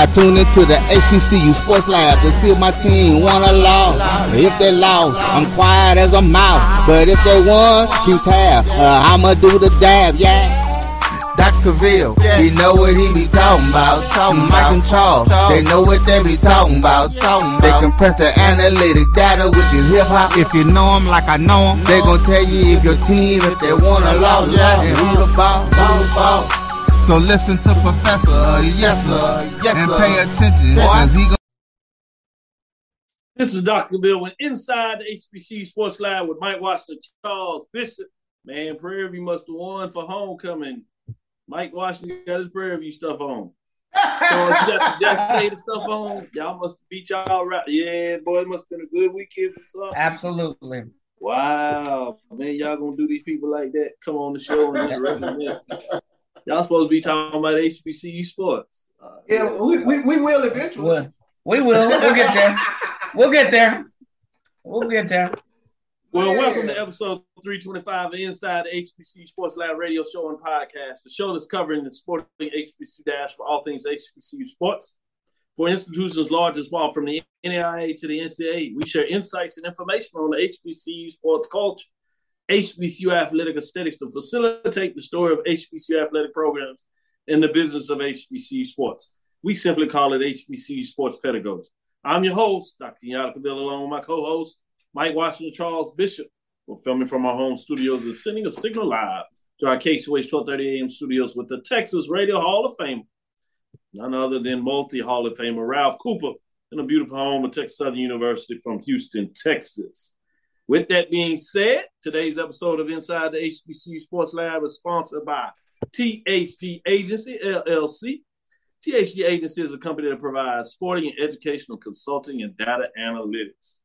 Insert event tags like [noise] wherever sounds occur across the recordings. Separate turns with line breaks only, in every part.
Yeah.
I tune into the HBCU Sports Lab to see if my team won or lost. If they lost, I'm quiet as a mouse. But if they won, keep tab. Uh, I'ma do the dab, yeah. Dr. Cavill, he know what he be talking about. Talking Mike and Charles, they know what they be talking about. Talking They compress the analytic data with the hip hop. If you know them like I know them, they gon' tell you if your team, if they won or lost, and who the ball, who the ball. So listen to Professor, yes sir, yes, and pay attention, cause he gon'
This is Dr. Bill with Inside the HBC Sports Lab with Mike Washington, Charles Bishop. Man, Prairie View must have won for homecoming. Mike Washington got his Prairie View stuff on. So if you got the [laughs] Jack State stuff on, y'all must beat y'all right. Yeah, boy, it must have been a good weekend for something.
Absolutely.
Wow, man, y'all gonna do these people like that? Come on the show and [laughs] just represent. Y'all supposed to be talking about HBCU sports. Uh,
Yeah, we, we, we will eventually.
We'll, we will. We'll get there. We'll get there. We'll get there.
Well,
Yeah.
welcome to episode 325 of Inside the HBC Sports Lab radio show and podcast, the show that's covering the sporting HBC dash for all things HBCU sports. For institutions large and small, from the NAIA to the NCAA, we share insights and information on the HBCU sports culture, HBCU athletic aesthetics to facilitate the story of HBCU athletic programs and the business of HBCU sports. We simply call it HBCU sports pedagogy. I'm your host, Dr. Yada Padilla, along with my co-host, Mike Washington Charles Bishop. We're filming from our home studios and sending a signal live to our KCOH 1230 AM studios with the Texas Radio Hall of Fame, none other than multi Hall of Famer Ralph Cooper in a beautiful home at Texas Southern University from Houston, Texas. With that being said, today's episode of Inside the HBCU Sports Lab is sponsored by THG Agency LLC. THG Agency is a company that provides sporting and educational consulting and data analytics.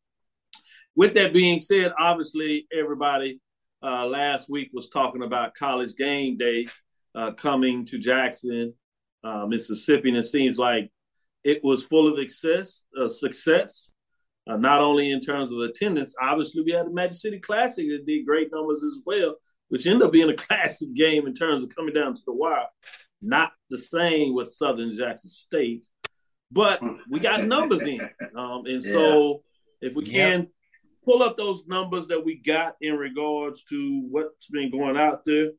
With that being said, obviously, everybody uh, last week was talking about college game day uh, coming to Jackson, uh, Mississippi, and it seems like it was full of success. Uh, success, uh, not only in terms of attendance. Obviously, we had the Magic City Classic that did great numbers as well, which ended up being a [laughs] classic game in terms of coming down to the wire. Not the same with Southern Jackson State, but we got numbers in, um, and [laughs] so if we
Yeah.
can pull up those numbers that we got in regards to what's been going out there.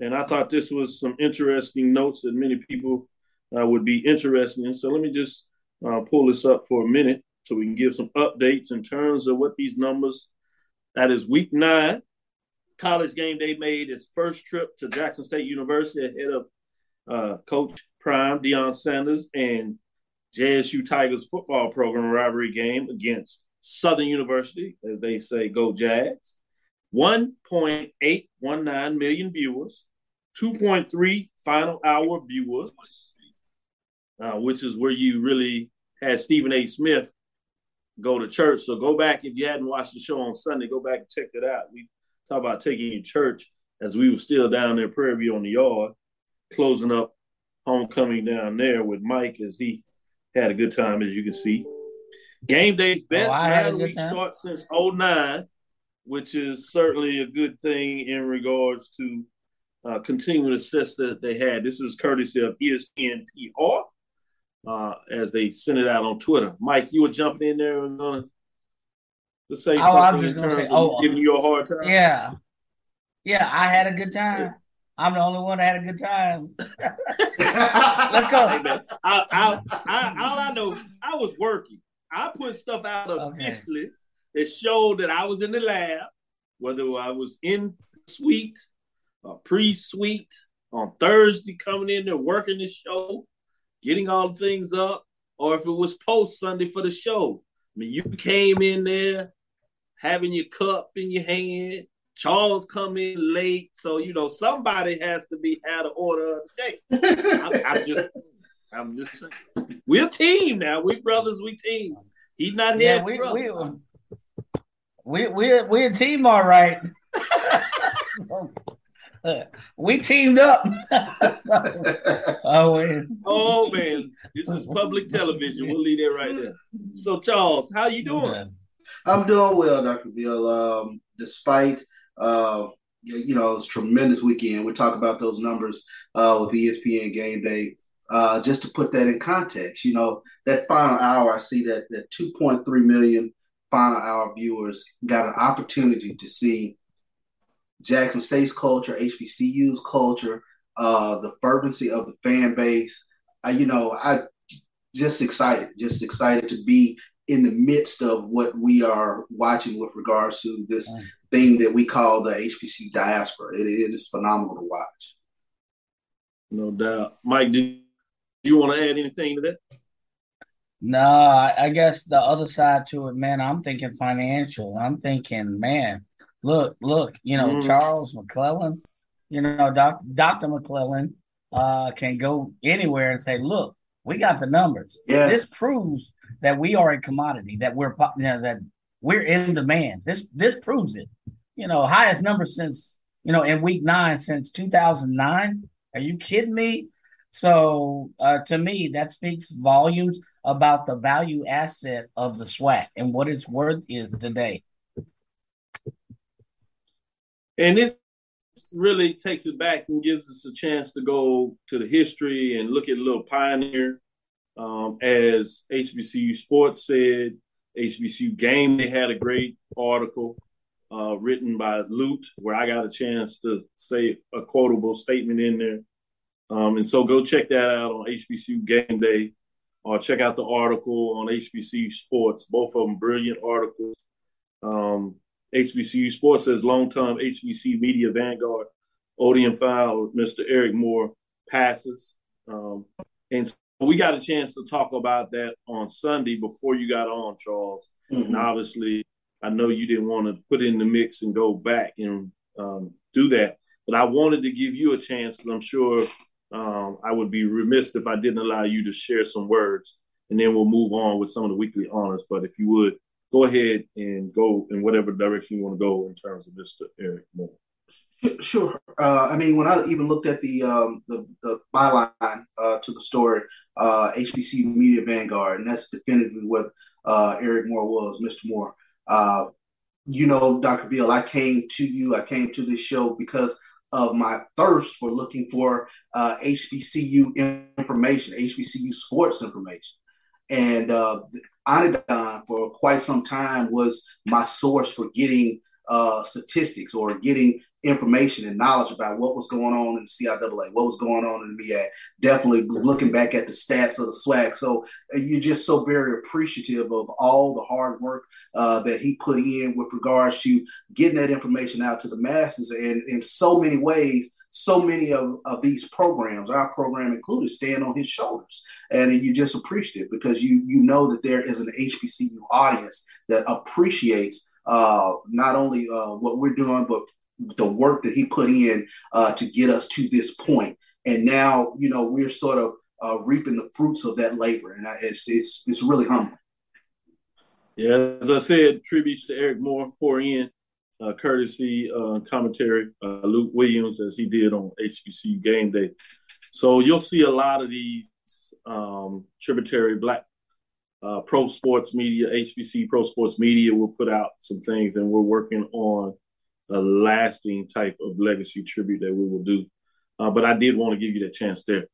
And I thought this was some interesting notes that many people uh, would be interested in. So let me just uh, pull this up for a minute so we can give some updates in terms of what these numbers. That is week nine. College game day made its first trip to Jackson State University ahead of uh, Coach Prime, Deion Sanders, and JSU Tigers football program rivalry game against Southern University, as they say, go Jags. 1.819 million viewers, 2.3 final hour viewers, uh, which is where you really had Stephen A. Smith go to church. So go back if you hadn't watched the show on Sunday, go back and check that out. We talk about taking you to church as we were still down there, Prairie View on the yard, closing up homecoming down there with Mike as he had a good time, as you can see. Game day's best
Oh, had a
nine week
time.
start since 09, which is certainly a good thing in regards to uh, continuing the success that they had. This is courtesy of ESPN PR uh, as they sent it out on Twitter. Mike, you were jumping in there and gonna to say
Oh, I'm
something
just
in terms
say-
of
oh,
giving you a hard time.
Yeah. Yeah, I had a good time. I'm the only one that had a good time. [laughs] Let's go.
Hey, man, I, I, I, all I know, I was working. I put stuff out
Okay.
officially that showed that I was in the lab, whether I was in suite or pre-suite on Thursday, coming in there working the show, getting all the things up, or if it was post Sunday for the show. I mean, you came in there having your cup in your hand. Charles come in late, so you know somebody has to be out of order of the day. I'm, I'm [laughs] just, I'm just saying. We're a team now. We brothers. We team. He's not here.
Yeah, we we we we we a team, all right. [laughs] [laughs] we teamed up. [laughs] oh, wait.
Oh man, this is public television. We'll leave it right there. So Charles, how you doing?
I'm doing well, Dr. Bill. Um, despite uh, you you know, it's tremendous weekend. We talk about those numbers uh, with ESPN Game Day. Uh, just to put that in context, you know, that final hour, I see that that 2.3 million final hour viewers got an opportunity to see Jackson State's culture, HBCU's culture, uh, the fervency of the fan base. Uh, you know, I just excited, just excited to be in the midst of what we are watching with regards to this
Mm.
thing that we call the HBC diaspora. It, it is phenomenal to watch.
No doubt, Mike. Do you want to add anything to that?
No, I I guess the other side to it, man, I'm thinking financial. I'm thinking, man, look, look, you know,
Mm.
Charles McClellan, you know, doc, Dr. McClellan uh, can go anywhere and say, look, we got the numbers.
Yeah.
This proves that we are a commodity, that we're, you know, that we're in demand. This, this proves it. You know, highest number since, you know, in week nine since 2009. Are you kidding me? So, uh, to me, that speaks volumes about the value asset of the SWAC and what its worth is today.
And this really takes it back and gives us a chance to go to the history and look at a little pioneer. Um, as HBCU Sports said, HBCU Game, they had a great article uh, written by Lut where I got a chance to say a quotable statement in there. Um, and so go check that out on HBCU Game Day or check out the article on HBCU Sports. Both of them brilliant articles. Um, HBCU Sports says long-term HBC media vanguard, Onnidan file, Mr. Eric Moore passes. Um, and so we got a chance to talk about that on Sunday before you got on, Charles.
Mhm.
And obviously, I know you didn't want to put in the mix and go back and um, do that, but I wanted to give you a chance. And I'm sure um, I would be remiss if I didn't allow you to share some words, and then we'll move on with some of the weekly honors. But if you would go ahead and go in whatever direction you want to go in terms of Mr. Eric Moore.
Sure. Uh, I mean, when I even looked at the um, the, the byline uh, to the story, uh, HBC Media Vanguard, and that's definitively what uh, Eric Moore was, Mr. Moore. Uh, you know, Dr. Bill, I came to you, I came to this show because of my thirst for looking for uh, HBCU information, HBCU sports information. And Onnidan for quite some time was my source for getting uh, statistics or getting information and knowledge about what was going on in the CIAA, what was going on in the MEAC. Definitely looking back at the stats of the SWAC. So you're just so very appreciative of all the hard work uh, that he put in with regards to getting that information out to the masses. And in so many ways, so many of, of these programs, our program included, stand on his shoulders. And you just appreciate it because you you know that there is an HBCU audience that appreciates uh, not only uh, what we're doing, but the work that he put in uh, to get us to this point. And now, you know, we're sort of uh, reaping the fruits of that labor, and I, it's it's it's really humbling.
Yeah, as I said, tributes to Eric Moore pour in, uh, courtesy uh, commentary, uh, Lut Williams, as he did on HBCU Game Day. So you'll see a lot of these um, tributary black uh, pro sports media, HBC pro sports media will put out some things, and we're working on a lasting type of legacy tribute that we will do. Uh, but I did want to give you that chance there.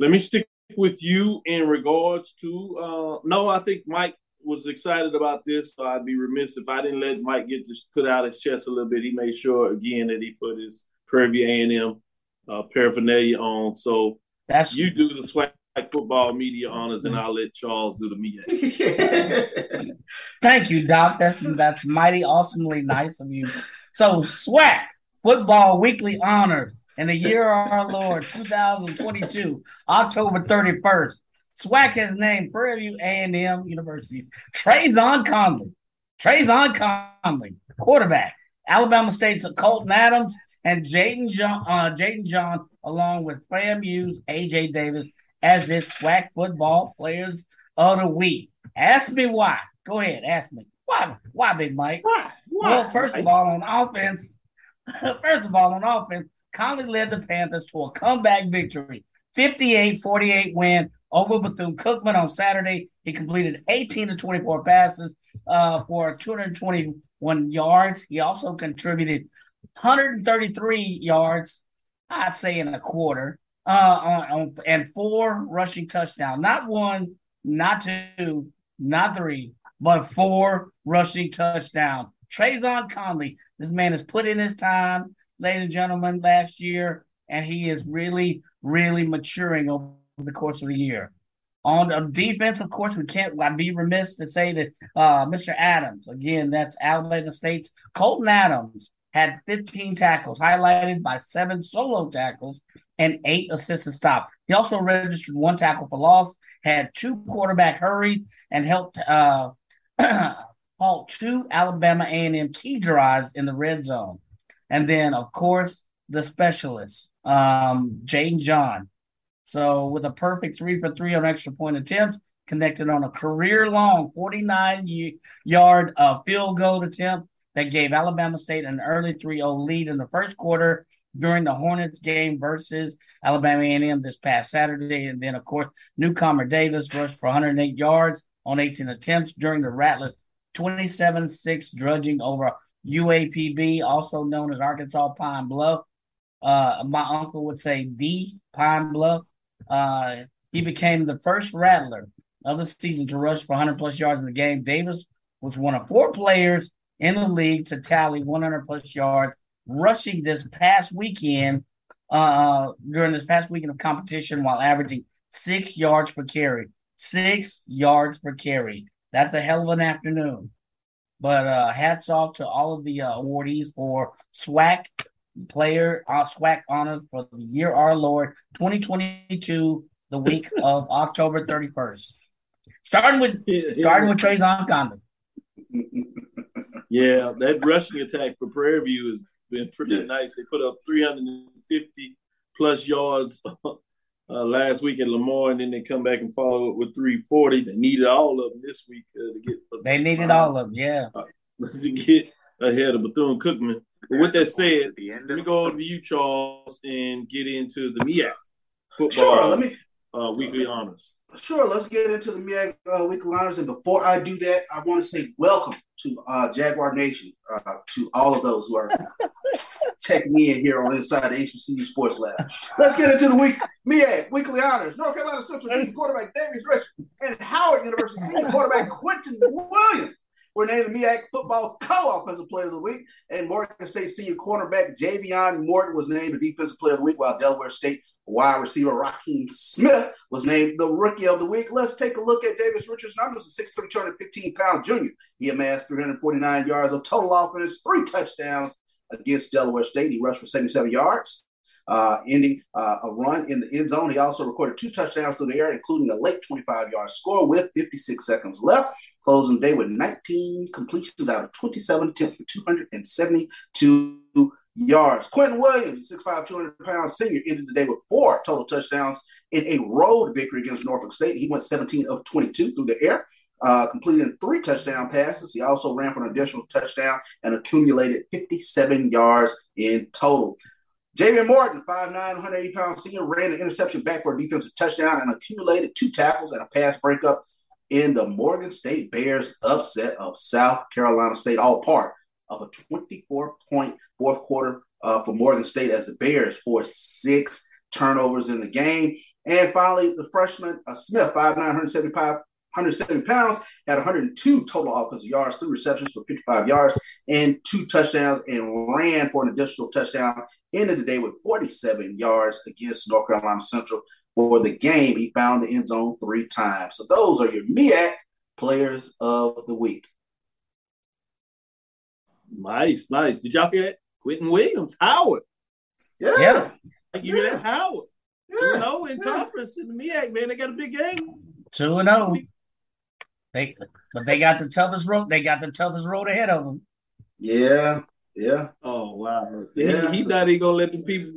Let me stick with you in regards to. Uh, no, I think Mike was excited about this, so I'd be remiss if I didn't let Mike get to put out his chest a little bit. He made sure again that he put his Prairie View A&M uh, paraphernalia on. So
That's
you do the SWAC football media honors, and I'll let Charles do the media. [laughs]
Thank you, Doc. That's that's mighty awesomely nice of you. So SWAC football weekly honors in the year of our Lord 2022, October 31st. SWAC has named Prairie View A&M University Trazon Connley. Trazon Connley, quarterback. Alabama State's Colton Adams and Jaden John, uh, Jaden John, along with FAMU's AJ Davis as its SWAC football players of the week. Ask me why. Go ahead, ask me. Why, why, Big Mike?
Why? Why?
Well, first of all, on offense, [laughs] first of all, on offense, Connley led the Panthers to a comeback victory, 58-48 win over Bethune-Cookman on Saturday. He completed 18 to 24 passes uh, for 221 yards. He also contributed 133 yards, I'd say in a quarter, uh, on, on, and four rushing touchdowns. Not one, not two, not three, but four rushing touchdowns. Trazon Connley, this man has put in his time, ladies and gentlemen, last year, and he is really, really maturing over the course of the year. On the defense, of course, we can't. I'd be remiss to say that uh, Mr. Adams, again, that's Alabama State's Colton Adams, had 15 tackles, highlighted by seven solo tackles and eight assisted stops. He also registered one tackle for loss, had two quarterback hurries, and helped uh, [clears throat] halt two Alabama A&M key drives in the red zone. And then, of course, the specialist, um, Jaden John. So with a perfect three for three on extra point attempts, connected on a career long 49 yard uh, field goal attempt that gave Alabama State an early 3-0 lead in the first quarter during the Hornets game versus Alabama A&M this past Saturday. And then, of course, newcomer Davis rushed for 108 yards on 18 attempts during the Rattlers 27-6 drudging over UAPB, also known as Arkansas Pine Bluff. Uh, my uncle would say the Pine Bluff. Uh, he became the first Rattler of the season to rush for 100 plus yards in the game. Davis was one of four players in the league to tally 100 plus yards rushing this past weekend uh, during this past weekend of competition while averaging six yards per carry. Six yards per carry. That's a hell of an afternoon. But uh, hats off to all of the uh, awardees for SWAC player uh, SWAC honors for the year our Lord 2022, the week [laughs] of October 31st. Starting with starting with Trayvon Condon. [laughs]
Yeah, that rushing attack for Prairie View has been pretty yeah. nice. They put up 350 plus yards [laughs] uh, last week at Lamar, and then they come back and follow up with 340. They needed all of them this week uh, to get.
They needed uh, all of them, yeah,
to get ahead of Bethune Cookman. But with that said, let me go over to you, Charles, and get into the MEAC football. Sure, let me uh, weekly honors.
Sure, let's get into the MEAC uh, weekly honors. And before I do that, I want to say welcome to uh, Jaguar Nation, uh, to all of those who are [laughs] checking in here on Inside the HBCU Sports Lab. Let's get into the week MEAC weekly honors. North Carolina Central quarterback Davis Richard and Howard University senior quarterback Quinton Williams were named the MEAC Football Co-Offensive Player of the Week, and Morgan State senior cornerback Javion Morton was named the Defensive Player of the Week, while Delaware State wide receiver Raheem Smith was named the Rookie of the Week. Let's take a look at Davis Richards' numbers. A 6'3", 215 pound junior. He amassed 349 yards of total offense, three touchdowns against Delaware State. He rushed for 77 yards. Uh, ending uh, a run in the end zone. He also recorded two touchdowns through the air, including a late 25 yard score with 56 seconds left closing day with 19 completions out of 27 attempts for 272 yards. Quinton Williams, 6'5", 200 pound senior, ended the day with four total touchdowns in a road victory against Norfolk State. He went 17 of 22 through the air, uh, completing three touchdown passes. He also ran for an additional touchdown and accumulated 57 yards in total. Javion Morton, 5'9", 180 pound senior, ran an interception back for a defensive touchdown and accumulated two tackles and a pass breakup in the Morgan State Bears upset of South Carolina State, all part of a 24 point fourth quarter uh, for Morgan State as the Bears forced six turnovers in the game. And finally, the freshman uh, Smith, 5'9, 175, 170 pounds, had 102 total offensive yards, three receptions for 55 yards, and two touchdowns, and ran for an additional touchdown ended the day with 47 yards against North Carolina Central. For the game, he found the end zone three times. So those are your MEAC players of the week.
Nice, nice. Did y'all hear that? Quinton Williams, Howard.
Yeah.
Yeah.
I give you
Yeah.
that Howard.
Yeah.
You know, oh in
yeah.
conference in the MEAC, man, they got a big game.
Two and zero. They, but they got the toughest road. They got the toughest road ahead of them.
Yeah. Yeah.
Oh wow.
Yeah.
He, he not even gonna let the people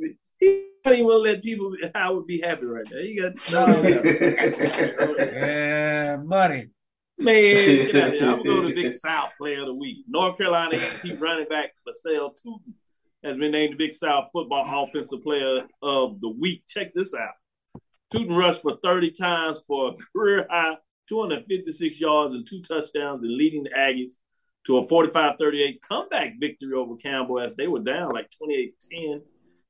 be he not even gonna let people Howard [laughs] be happy right now. You got no, no, no.
Yeah, buddy.
Man, [laughs] get out of here. I'm going to Big [laughs] South Player of the Week. North Carolina A&T running back Bhayshul Tuten has been named the Big South Football Offensive Player of the Week. Check this out. Tuten rushed for 30 times for a career high 256 yards and two touchdowns and leading the Aggies to a 45-38 comeback victory over Campbell as they were down like 28-10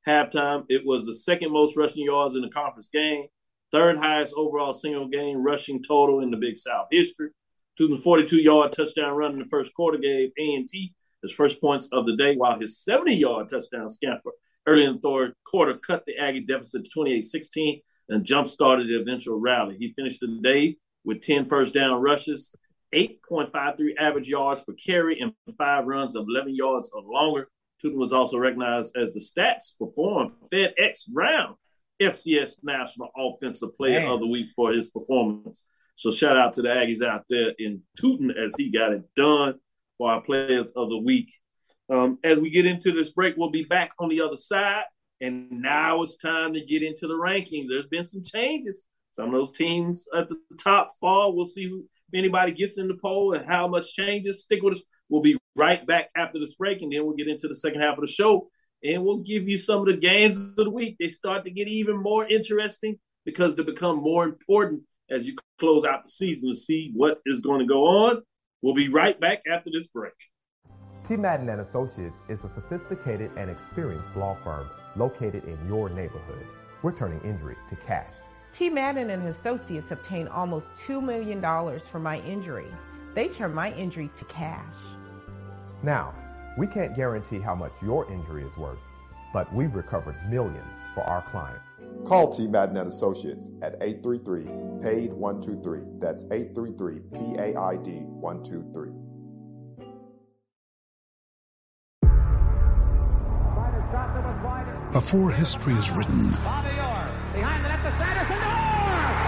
halftime. It was the second most rushing yards in the conference game, third highest overall single game rushing total in the Big South history. Tuten's 42-yard touchdown run in the first quarter gave A&T his first points of the day, while his 70-yard touchdown scamper early in the third quarter cut the Aggies' deficit to 28-16 and jump-started the eventual rally. He finished the day with 10 first down rushes, 8.53 average yards per carry, and five runs of 11 yards or longer. Tuten was also recognized as the stats perform FedEx Ground FCS National Offensive Player
Man.
of the Week for his performance. So shout out to the Aggies out there in Tuten as he got it done for our players of the week. Um, as we get into this break, we'll be back on the other side. And now it's time to get into the rankings. There's been some changes. Some of those teams at the top fall. We'll see if anybody gets in the poll and how much changes. Stick with us. We'll be right back after this break, and then we'll get into the second half of the show. And we'll give you some of the games of the week. They start to get even more interesting because they become more important as you close out the season to see what is going to go on. We'll be right back after this break.
T. Madden and Associates is a sophisticated and experienced law firm located in your neighborhood. We're turning injury to cash.
T. Madden and Associates obtained almost $2 million for my injury. They turned my injury to cash.
Now, we can't guarantee how much your injury is worth, but we've recovered millions for our clients.
Call T. Madden and Associates at 833 PAID 123. That's 833 PAID 123.
Before history is written,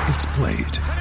it's played.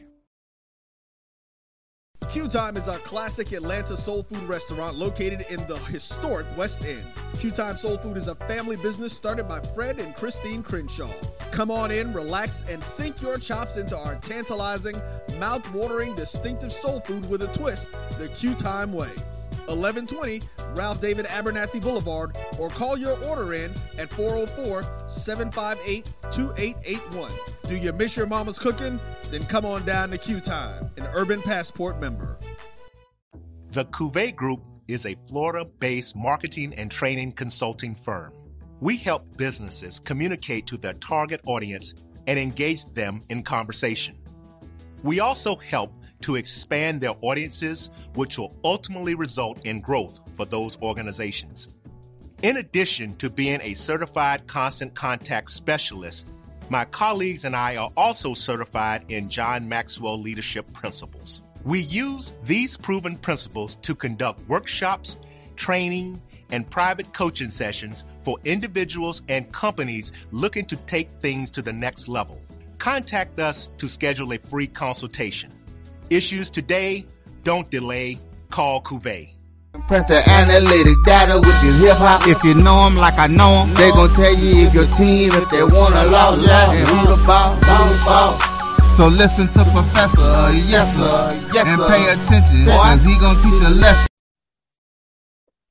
Q Time is a classic Atlanta soul food restaurant located in the historic West End. Q Time Soul Food is a family business started by Fred and Christine Crenshaw. Come on in, relax, and sink your chops into our tantalizing, mouth-watering, distinctive soul food with a twist, the Q Time way. 1120 Ralph David Abernathy Boulevard, or call your order in at 404 758 2881. Do you miss your mama's cooking? Then come on down to Q Time, an Urban Passport member.
The Cuvée Group is a Florida based marketing and training consulting firm. We help businesses communicate to their target audience and engage them in conversation. We also help to expand their audiences, which will ultimately result in growth for those organizations. In addition to being a certified constant contact specialist, my colleagues and I are also certified in John Maxwell Leadership Principles. We use these proven principles to conduct workshops, training, and private coaching sessions for individuals and companies looking to take things to the next level. Contact us to schedule a free consultation. Issues today, don't delay, call Cuvée.
Press the analytic data with your hip hop. If you know 'em like I know 'em, they gon' tell you if your team, if they want to law, law, and who the ball, who the ball. So listen to Professor, uh, yes sir, yes, and pay attention, cause he gon' teach a lesson.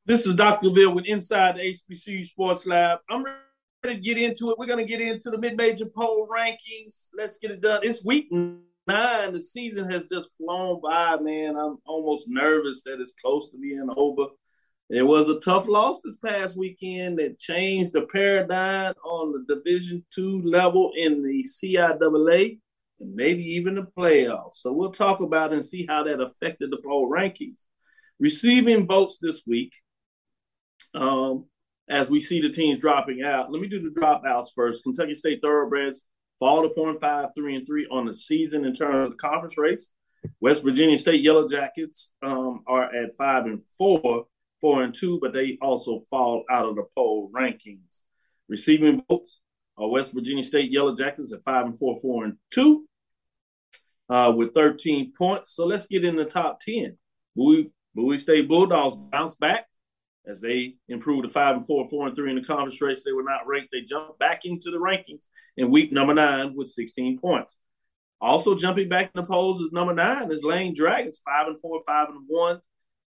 This is Dr. Ville with Inside the HBCU Sports Lab. I'm ready to get into it. We're going to get into the mid-major poll rankings. Let's get it done. It's week nine, the season has just flown by, man. I'm almost nervous that it's close to being over. It was a tough loss this past weekend that changed the paradigm on the Division two level in the CIAA and maybe even the playoffs. So we'll talk about and see how that affected the poll rankings. Receiving votes this week, um, as we see the teams dropping out. Let me do the dropouts first. Kentucky State Thoroughbreds fall to four and five, three and three on the season in terms of the conference race. West Virginia State Yellow Jackets um, are at five and four, four and two, but they also fall out of the poll rankings. Receiving votes are West Virginia State Yellow Jackets at five and four, four and two, uh, with 13 points. So let's get in the top 10. Bowie, Bowie State Bulldogs bounce back as they improved to five and four, four and three in the conference race. They were not ranked. They jumped back into the rankings in week number nine with 16 points. Also jumping back in the polls is number nine is Lane Dragons, five and four, five and one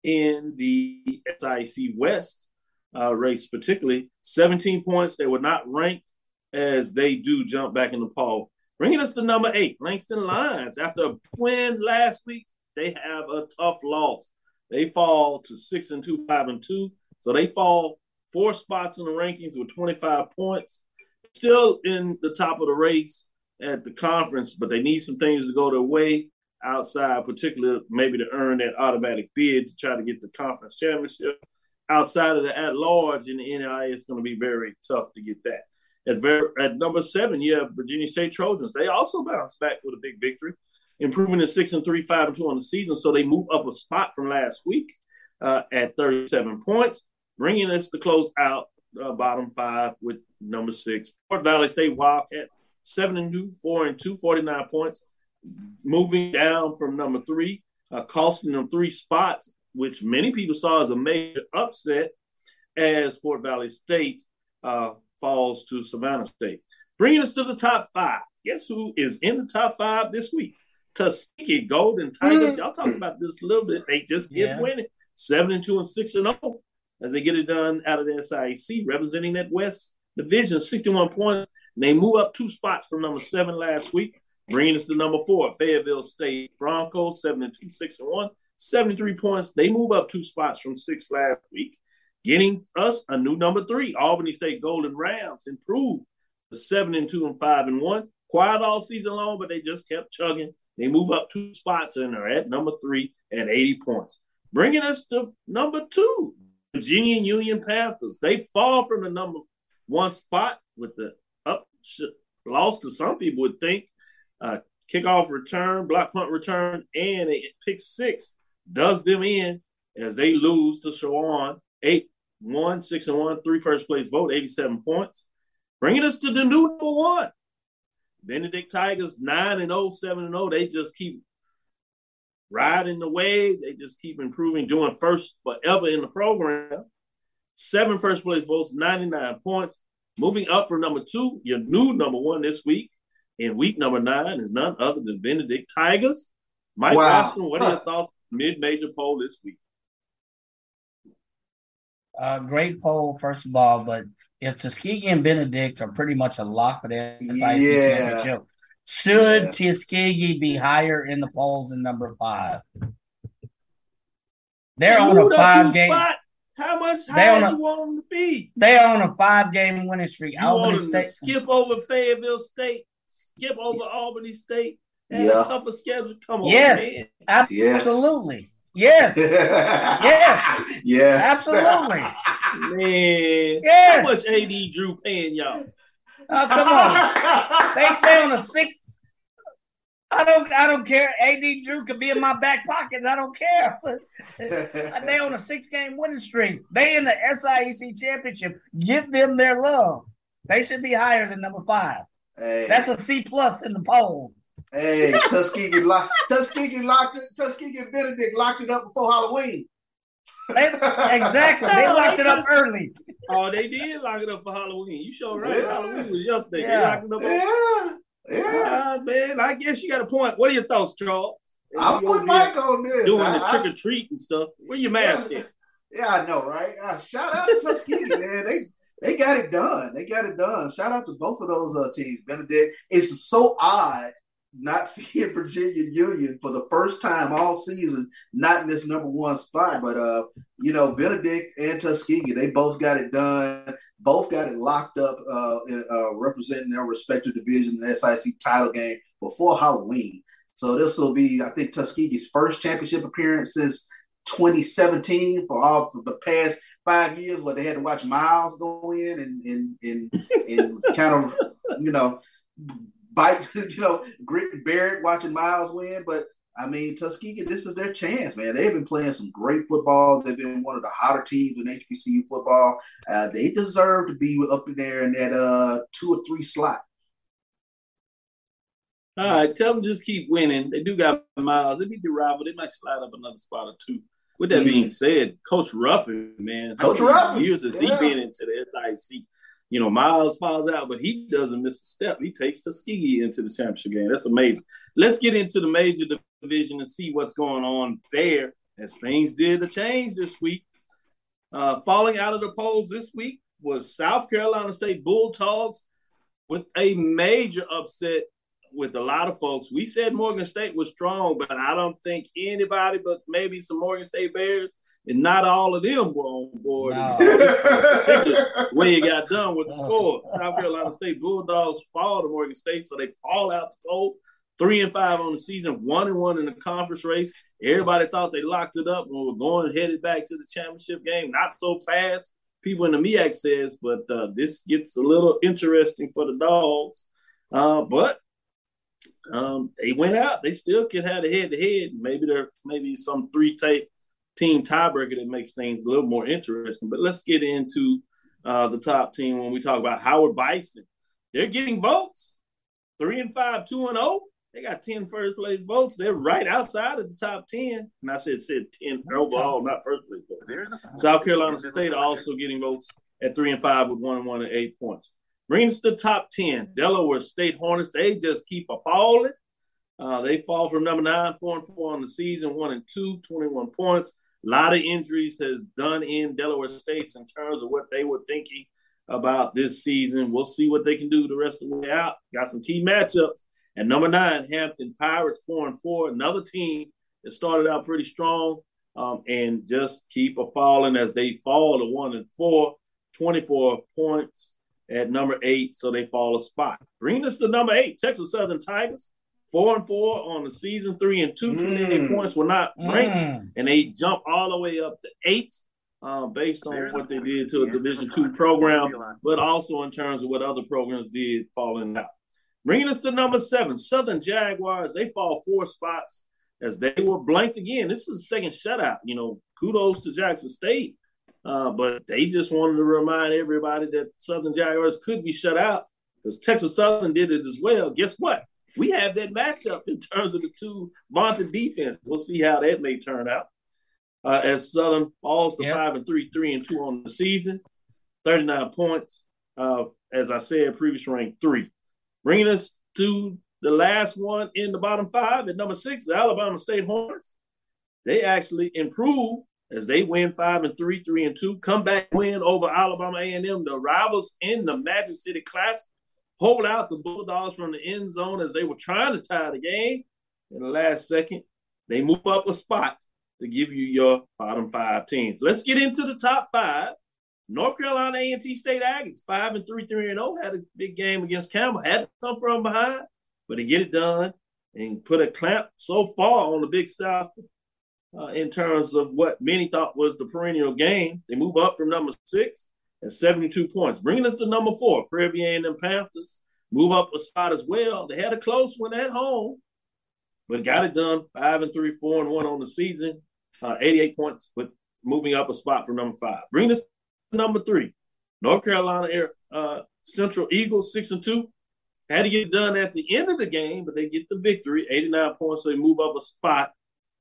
in the SIC West uh, race, particularly 17 points. They were not ranked as they do jump back in the poll. Bringing us to number eight, Langston Lions. After a win last week, they have a tough loss. They fall to six and two, five and two. So they fall four spots in the rankings with 25 points. Still in the top of the race at the conference, but they need some things to go their way outside, particularly maybe to earn that automatic bid to try to get the conference championship. Outside of the at large in the NIA, it's going to be very tough to get that. At, at number seven, you have Virginia State Trojans. They also bounced back with a big victory, improving to six and three, five and two on the season. So they move up a spot from last week uh, at 37 points bringing us to close out uh, bottom five with number six. Fort Valley State Wildcats, seven and two, four and two, 49 points, moving down from number three, uh, costing them three spots, which many people saw as a major upset as Fort Valley State uh, falls to Savannah State. Bringing us to the top five. Guess who is in the top five this week? Tuskegee Golden Tigers. Y'all talk about this a little bit. They just keep yeah. winning. Seven and two and six and oh as they get it done out of the SIC, representing that West Division, 61 points. They move up two spots from number seven last week, bringing us to number four, Fayetteville State Broncos, seven and two, six and one, 73 points. They move up two spots from six last week, getting us a new number three, Albany State Golden Rams, improved to seven and two and five and one. Quiet all season long, but they just kept chugging. They move up two spots and are at number three at 80 points. Bringing us to number two, Virginia Union Panthers. They fall from the number one spot with the up loss to some people would think. Uh, kickoff return, block punt return, and a pick six does them in as they lose to Shawan. Eight, one, six, and one, three first place vote, 87 points. Bringing us to the new number one. Benedict Tigers, 9 and 0, 7 and 0. They just keep riding the wave. They just keep improving, doing first forever in the program. Seven first place votes, 99 points. Moving up for number two, your new number one this week in week number nine is none other than Benedict Tigers. Mike wow. Washington, what are your thoughts mid-major poll this week?
Uh, great poll, first of all, but if Tuskegee and Benedict are pretty much a lock for the SIC yeah. championship, should yeah. Tuskegee be higher in the polls than number five? They're on a five game. Spot.
How much higher a, you want them to be?
They're on a five game winning streak.
You Albany want them State. skip over Fayetteville State, skip over Albany State, and yeah. a tougher schedule. Come on,
yes, man. absolutely. Yes. yes. [laughs]
Yes.
Absolutely.
Man. Yes. How much AD Drew paying y'all?
Oh, come on. they stay on a six. I don't. I don't care. AD Drew could be in my back pocket. I don't care. [laughs] they on a six-game winning streak. They in the SIAC championship. Give them their love. They should be higher than number five. Hey. That's a C plus in the poll.
Hey, Tuskegee, lock, Tuskegee locked it. Tuskegee and Benedict locked it up before Halloween.
They, exactly. They oh, locked it up early.
Oh, they did lock it up for Halloween. You sure right. Yeah. Halloween was yesterday. Yeah. They locked it up.
Yeah. Yeah.
Uh, man, I guess you got a point. What are your thoughts, Charles?
I'm putting Mike on this.
Doing I, the trick or treat and stuff. Where your mask
yeah, at? Yeah, I know, right? Uh, shout out to Tuskegee, [laughs] man. They they got it done. They got it done. Shout out to both of those uh, teams. Benedict. It's so odd not [laughs] seeing Virginia Union for the first time all season, not in this number one spot. But uh, you know, Benedict and Tuskegee, they both got it done. Both got it locked up, uh, in, uh, representing their respective division, in the SIC title game before Halloween. So this will be, I think, Tuskegee's first championship appearance since 2017 for all for the past five years, where they had to watch Miles go in and and and, and [laughs] kind of you know bite [laughs] you know grit and bear it watching Miles win. But I mean, Tuskegee, this is their chance, man. They've been playing some great football. They've been one of the hotter teams in HBCU football. Uh, they deserve to be up in there in that uh, two or three slot.
All right, tell them just keep winning. They do got miles. They beat the rival. They might slide up another spot or two. With that mm-hmm. being said, Coach Ruffin, man,
Coach Ruffin,
years has yeah. he been into the SIC? You know, Miles falls out, but he doesn't miss a step. He takes Tuskegee into the championship game. That's amazing. Let's get into the major division to see what's going on there, as things did a change this week. Uh, falling out of the polls this week was South Carolina State Bulldogs with a major upset with a lot of folks. We said Morgan State was strong, but I don't think anybody but maybe some Morgan State Bears and not all of them were on board. No. when you got done with the score, South Carolina State Bulldogs fall to Morgan State, so they fall out the cold. Three and five on the season, one and one in the conference race. Everybody thought they locked it up when we're going headed back to the championship game. Not so fast. People in the MEAC says, but uh, this gets a little interesting for the dogs. Uh, but um, they went out. They still could have a head to head. Maybe there, maybe some three tape team tiebreaker that makes things a little more interesting. But let's get into uh, the top team when we talk about Howard Bison. They're getting votes. Three and five, two and zero. Oh. They got 10 first place votes. They're right outside of the top 10. And I said, said 10 overall, not first place votes. South Carolina State also getting votes at three and five with one and one and eight points. Brings the top 10. Delaware State Hornets, they just keep a falling. Uh, they fall from number nine, four and four on the season, one and two, 21 points. A lot of injuries has done in Delaware States in terms of what they were thinking about this season. We'll see what they can do the rest of the way out. Got some key matchups. At number nine, Hampton Pirates, four and four. Another team that started out pretty strong um, and just keep a falling as they fall to one and four, 24 points at number eight, so they fall a spot. Bring us to number eight, Texas Southern Tigers, four and four on the season, three and two, 28 mm. points were not ranked, mm. and they jump all the way up to eight. Uh, based on There's what they did to a Division two program, but also in terms of what other programs did falling out. Bringing us to number seven, Southern Jaguars. They fall four spots as they were blanked again. This is the second shutout. You know, kudos to Jackson State uh, but they just wanted to remind everybody that Southern Jaguars could be shut out because Texas Southern did it as well. Guess what? We have that matchup in terms of the two vaunted defense. We'll see how that may turn out. Uh, as Southern falls to yep. five and three, three and two on the season, 39 points. Uh, as I said, previous rank three. Bringing us to the last one in the bottom five at number six, the Alabama State Hornets. They actually improve as they win five and three, three and two, come back win over Alabama A&M, the rivals in the Magic City Classic, hold out the Bulldogs from the end zone as they were trying to tie the game. In the last second, they move up a spot to give you your bottom five teams. Let's get into the top five. North Carolina A&T State Aggies, five and three, three and zero, oh, had a big game against Campbell. Had to come from behind, but to get it done and put a clamp so far on the Big South uh, in terms of what many thought was the perennial game. They move up from number six at 72 points, bringing us to number four. Prairie and the Panthers move up a spot as well. They had a close one at home, but got it done. Five and three, four and one on the season, uh, 88 points, but moving up a spot from number five. Bringing us number three. North Carolina Air, uh, Central Eagles, six and two. Had to get done at the end of the game, but they get the victory, 89 points. So they move up a spot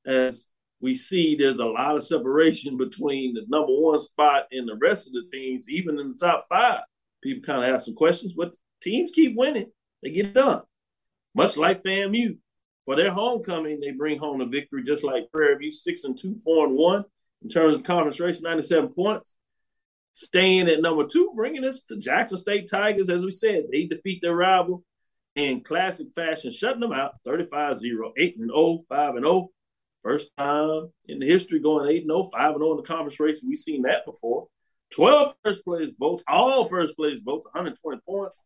as we see there's a lot of separation between the number one spot and the rest of the teams, even in the top five. People kind of have some questions, but teams keep winning. They get done. Much like FAMU. For their homecoming, they bring home a victory just like Prairie View, six and two, four and one in terms of conference race, 97 points. Staying at number two, bringing us to Jackson State Tigers. As we said, they defeat their rival in classic fashion, shutting them out 35 0, 8 and 0, 5 and 0. First time in the history going 8 0, 5 and 0 in the conference race. We've seen that before. 12 first place votes, all first place votes, 120 points.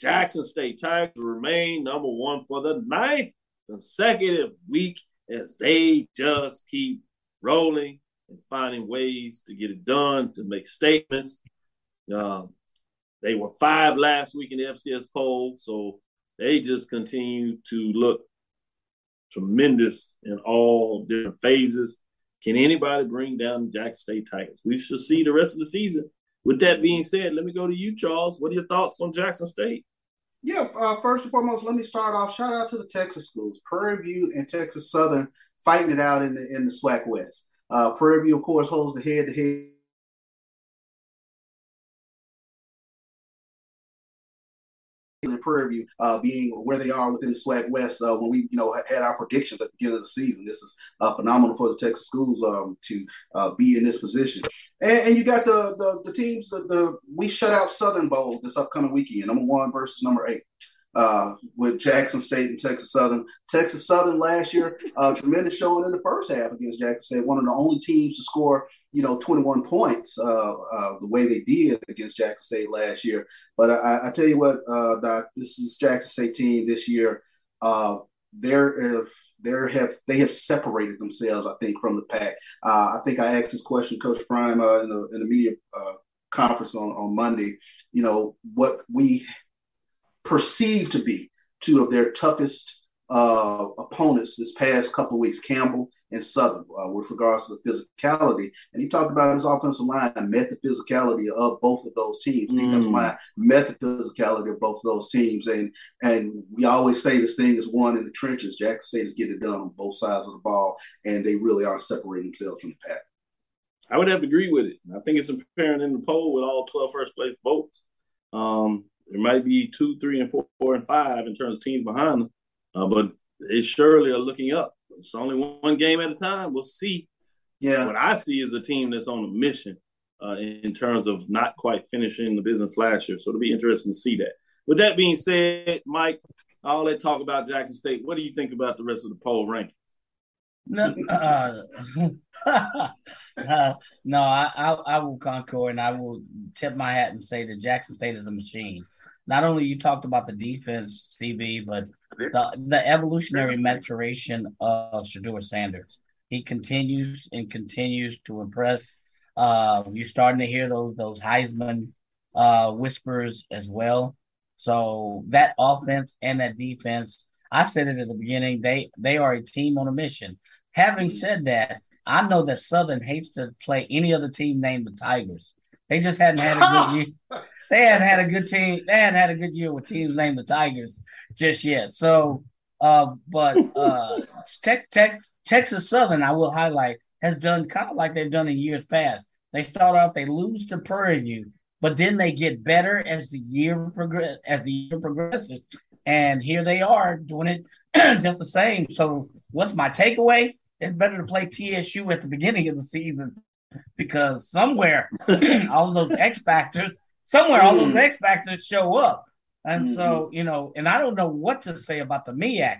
Jackson State Tigers remain number one for the ninth consecutive week as they just keep rolling and finding ways to get it done, to make statements. Um, they were five last week in the FCS poll, so they just continue to look tremendous in all different phases. Can anybody bring down the Jackson State Tigers? We should see the rest of the season. With that being said, let me go to you, Charles. What are your thoughts on Jackson State?
Yeah, uh, first and foremost, let me start off. Shout out to the Texas schools, Prairie View and Texas Southern, fighting it out in the in the SWAC West. Uh, Prairie View, of course, holds the head-to-head in Prairie View, uh, being where they are within the SWAC West, uh, when we you know had our predictions at the beginning of the season, this is uh, phenomenal for the Texas schools um, to uh, be in this position. And, and you got the the, the teams, the, the we shut out Southern Bowl this upcoming weekend, number one versus number eight uh, with Jackson State and Texas Southern. Texas Southern last year, uh, tremendous showing in the first half against Jackson State. One of the only teams to score, you know, 21 points uh, uh, the way they did against Jackson State last year. But I, I tell you what, uh, Doc, this is Jackson State team this year. Uh, they're they have they have separated themselves, I think, from the pack. I think I asked this question, Coach Prime, in the in the media conference on on Monday. You know what we perceived to be two of their toughest uh, opponents this past couple of weeks, Campbell and Southern, uh, with regards to the physicality. And he talked about his offensive line met the physicality of both of those teams. Mm. Defensive line met the physicality of both of those teams. And and we always say this thing is won in the trenches. Jackson State is getting it done on both sides of the ball, and they really are separating themselves from the pack.
I would have to agree with it. I think it's apparent in the poll with all 12 first place votes. Um, there might be two, three, and four, four and five in terms of teams behind them, uh, but they surely are looking up. It's only one game at a time. We'll see.
Yeah.
What I see is a team that's on a mission uh, in terms of not quite finishing the business last year. So it'll be interesting to see that. With that being said, Mike, all that talk about Jackson State, what do you think about the rest of the poll ranking?
No, uh, [laughs] uh, no, I, I, I will concur and I will tip my hat and say that Jackson State is a machine not only you talked about the defense, CV, but the, the evolutionary maturation of Shedeur Sanders. He continues and continues to impress. Uh, you're starting to hear those those Heisman uh, whispers as well. So that offense and that defense, I said it at the beginning. They they are a team on a mission. Having said that, I know that Southern hates to play any other team named the Tigers. They just hadn't had a good [laughs] year they hadn't had a good team. They hadn't had a good year with teams named the Tigers just yet. So, uh, but uh, [laughs] tech, tech, Texas Southern, I will highlight, has done kind of like they've done in years past. They start off, they lose to Prairie View, but then they get better as the year progress as the year progresses. And here they are doing it [clears throat] just the same. So, what's my takeaway? It's better to play TSU at the beginning of the season because somewhere [clears throat] all those X factors somewhere all those mm. X factors show up. And mm-hmm. so, you know, and I don't know what to say about the MEAC.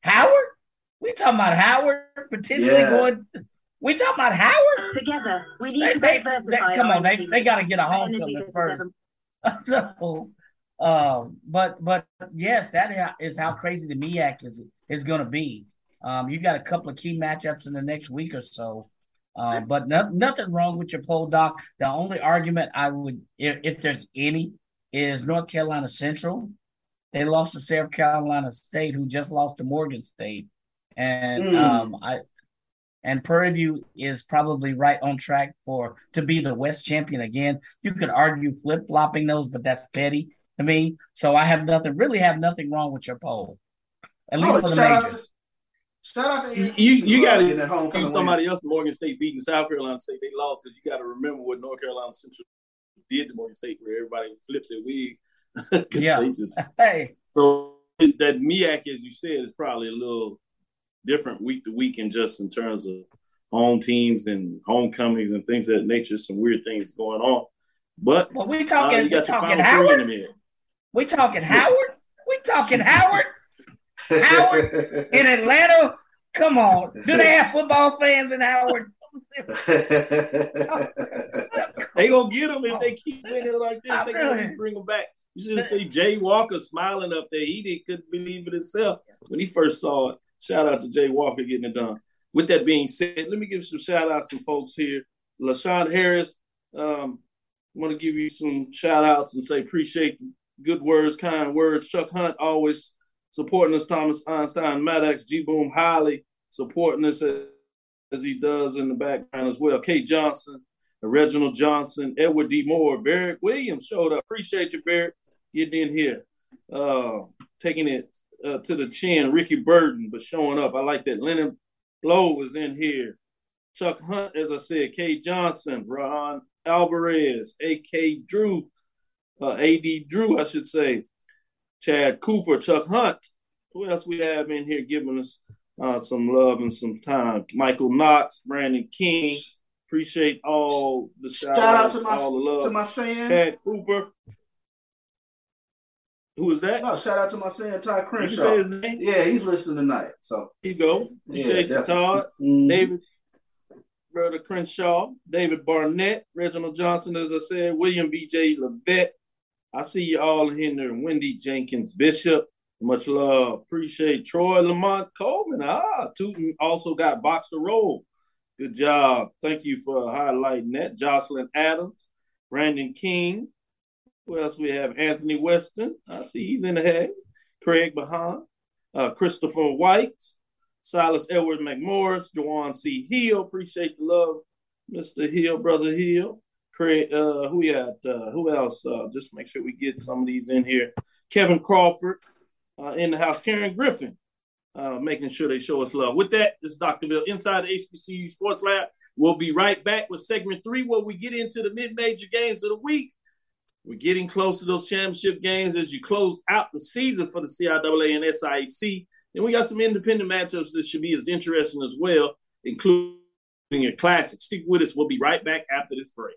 Howard? We talking about Howard potentially yeah. going we talking about Howard?
Together. We need they, to
they, they, Come on, they, they gotta get a homecoming first. [laughs] so um, but but yes, that is how crazy the MEAC is is gonna be. Um, you got a couple of key matchups in the next week or so. Uh, but no, nothing wrong with your poll, Doc. The only argument I would, if, if there's any, is North Carolina Central. They lost to South Carolina State, who just lost to Morgan State, and mm. um, I and Prairie View is probably right on track for to be the West champion again. You could argue flip flopping those, but that's petty to me. So I have nothing, really have nothing wrong with your poll, at least oh, for the majors.
Shout out to
you. You, got to give somebody else. Morgan State beating South Carolina State. They lost because you got to remember what North Carolina Central did to Morgan State, where everybody flipped their wig. [laughs]
yeah. Just, [laughs] hey.
So that MEAC, as you said, is probably a little different week to week, and just in terms of home teams and homecomings and things of that nature. Some weird things going on. But
well, we talking. Uh, we talking Howard. We talking Howard. We talking Howard? Howard in Atlanta? Come on. Do they have football fans in Howard? [laughs]
they gonna get them if they keep winning like this. They gonna bring them back. You should see Jay Walker smiling up there. He didn't couldn't believe it himself when he first saw it. Shout out to Jay Walker getting it done. With that being said, let me give some shout outs to folks here. LaShawn Harris, um, I want to give you some shout outs and say appreciate the good words, kind words. Chuck Hunt always supporting us, Thomas Einstein, Maddox, G Boom Holly, supporting us as, as he does in the background as well. Kate Johnson, Reginald Johnson, Edward D. Moore, Barrett Williams showed up. Appreciate you, Barrett, getting in here, uh, taking it uh, to the chin. Ricky Burton, but showing up. I like that. Lennon Blow is in here. Chuck Hunt, as I said, Kate Johnson, Ron Alvarez, A.K. Drew, uh, A.D. Drew, I should say, Chad Cooper, Chuck Hunt. Who else we have in here giving us uh, some love and some time? Michael Knox, Brandon King. Appreciate all the shout,
shout out to my
all the love.
to my fan.
Chad Cooper. Who is that?
No, shout out to my son Todd
You
Crenshaw.
say his name?
Yeah, he's listening tonight. So
Here you go.
Yeah,
you,
definitely.
Todd.
Mhm.
David, brother Crenshaw, David Barnett, Reginald Johnson, as I said, William B.J. Levette. I see you all in there. Wendy Jenkins Bishop. Much love. Appreciate Troy Lamont Coleman. Ah, Tuten also got Box to Roll. Good job. Thank you for highlighting that. Jocelyn Adams, Brandon King. Who else we have? Anthony Weston. I see he's in the head. Craig Bahan. Uh, Christopher White. Silas Edward McMorris, Joanne C. Hill. Appreciate the love, Mr. Hill, brother Hill. Craig, uh, who we got? Uh, who else? Uh, just make sure we get some of these in here. Kevin Crawford uh, in the house. Karen Griffin, uh, making sure they show us love. With that, this is Dr. Bill inside the HBCU Sports Lab. We'll be right back with segment three, where we get into the mid-major games of the week. We're getting close to those championship games as you close out the season for the CIAA and SIAC. And we got some independent matchups that should be as interesting as well, including a classic. Stick with us. We'll be right back after this break.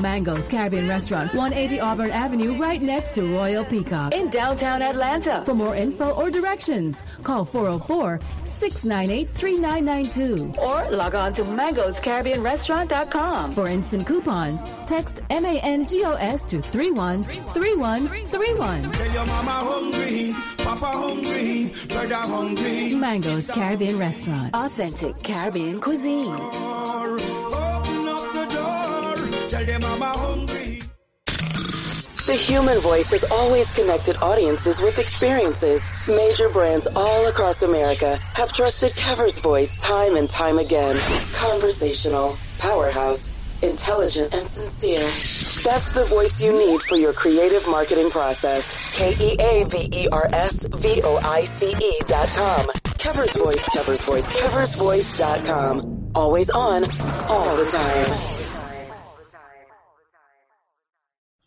Mango's Caribbean Restaurant, 180 Auburn Avenue, right next to Royal Peacock in downtown Atlanta. For more info or directions, call 404-698-3992 or log on to mangoscaribbeanrestaurant.com. For instant coupons, text M-A-N-G-O-S to 313131.
Tell your mama hungry, papa hungry, brother hungry.
Mango's Caribbean Restaurant. Authentic Caribbean cuisine.
Open up the door. Tell your mama hungry.
The human voice has always connected audiences with experiences. Major brands all across America have trusted Cover's voice time and time again. Conversational, powerhouse, intelligent, and sincere. That's the voice you need for your creative marketing process. K-E-A-V-E-R-S-V-O-I-C-E dot com. Cover's Voice, Cover's Voice, Cover's dot com. Always on, all the time.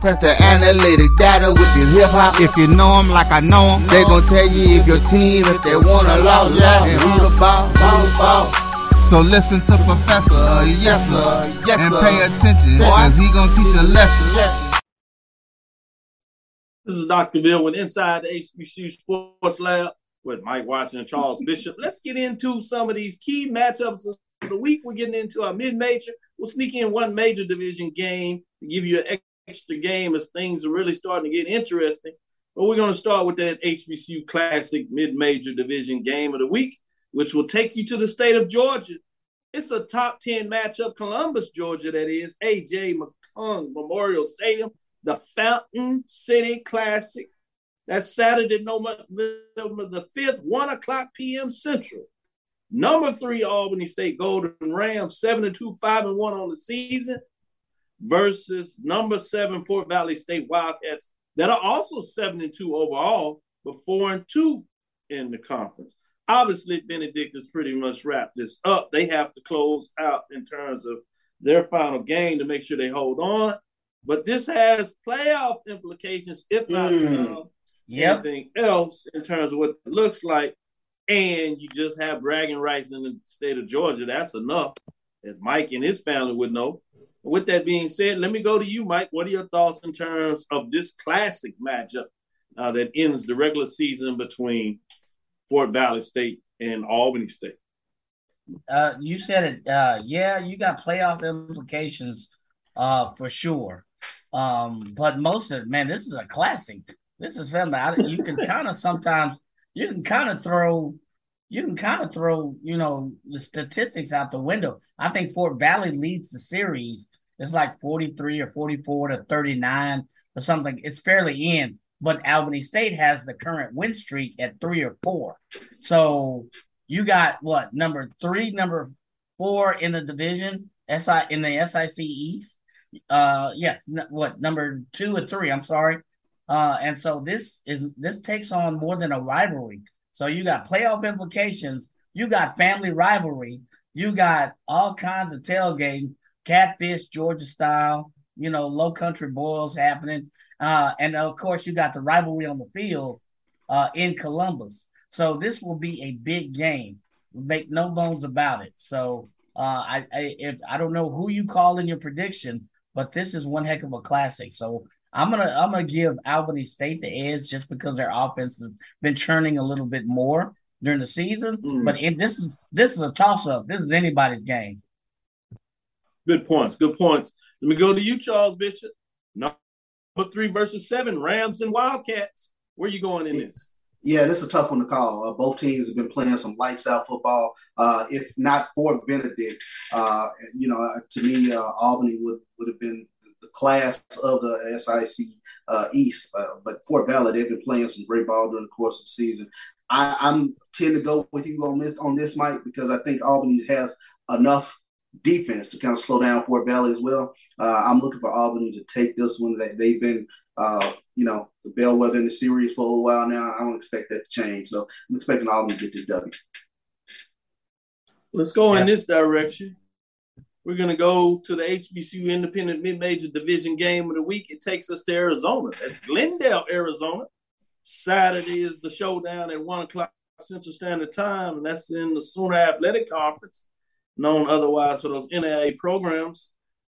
Press the analytic data with your hip hop. If you know 'em like I know 'em, they gon' tell you if your team, if they wanna law, law, and who the ball, ball, ball. So listen to Professor, uh, yes sir, yes, and pay attention, cause he gon' teach a lesson.
This is Dr. Bill with Inside the HBCU Sports Lab with Mike Watson and Charles Bishop. Let's get into some of these key matchups of the week. We're getting into our mid-major. We'll sneak in one major division game to give you an extra game as things are really starting to get interesting. But we're going to start with that HBCU Classic mid-major division game of the week, which will take you to the state of Georgia. It's a top 10 matchup, Columbus, Georgia, that is, A.J. McClung Memorial Stadium, the Fountain City Classic. That's Saturday, November the 5th, 1 o'clock p.m. Central. Number three, Albany State Golden Rams, 7 and 2, 5 and 1 on the season, versus number seven, Fort Valley State Wildcats, that are also 7 and 2 overall, but 4 and 2 in the conference. Obviously, Benedict has pretty much wrapped this up. They have to close out in terms of their final game to make sure they hold on. But this has playoff implications, if not
Mm.
uh,
Yep.
anything else, in terms of what it looks like. And you just have bragging rights in the state of Georgia. That's enough, as Mike and his family would know. With that being said, let me go to you, Mike. What are your thoughts in terms of this classic matchup uh, that ends the regular season between Fort Valley State and Albany State?
Uh, you said it. Uh, yeah, you got playoff implications, uh, for sure. Um, but most of it, man, this is a classic. This is. I- You can kind of sometimes you can kind of throw, you can kind of throw, you know, the statistics out the window. I think Fort Valley leads the series. It's like forty three or forty four to thirty nine or something. It's fairly in. But Albany State has the current win streak at three or four. So you got what number three, number four in the division, SI in the SIC East. Uh, yeah, n- what number two or three? I'm sorry. Uh, and so this is this takes on more than a rivalry. So you got playoff implications. You got family rivalry. You got all kinds of tailgating, catfish, Georgia style. You know, low country boils happening. Uh, and of course, you got the rivalry on the field uh, in Columbus. So this will be a big game. Make no bones about it. So uh, I, I if I don't know who you call in your prediction, but this is one heck of a classic. So I'm gonna I'm gonna give Albany State the edge just because their offense has been churning a little bit more during the season.
Mm.
But this is this is a toss up. This is anybody's game.
Good points. Good points. Let me go to you, Charles Bishop. Number three versus seven, Rams and Wildcats. Where you going in this?
Yeah, this is a tough one to call. Uh, both teams have been playing some lights out football. Uh, if not for Benedict, uh, you know, uh, to me, uh, Albany would, would have been the class of the SIC uh, East. But Fort Valley, they've been playing some great ball during the course of the season. I, I'm tend to go with you on this on this, Mike, because I think Albany has enough defense to kind of slow down Fort Valley as well. Uh, I'm looking for Albany to take this one. That they've been, uh, you know, the bellwether in the series for a little while now. I don't expect that to change. So I'm expecting Albany to get this W.
Let's go in this direction. We're going to go to the HBCU Independent Mid-Major Division game of the week. It takes us to Arizona. That's Glendale, Arizona. Saturday is the showdown at 1 o'clock Central Standard Time, and that's in the Sooner Athletic Conference, known otherwise for those NAIA programs.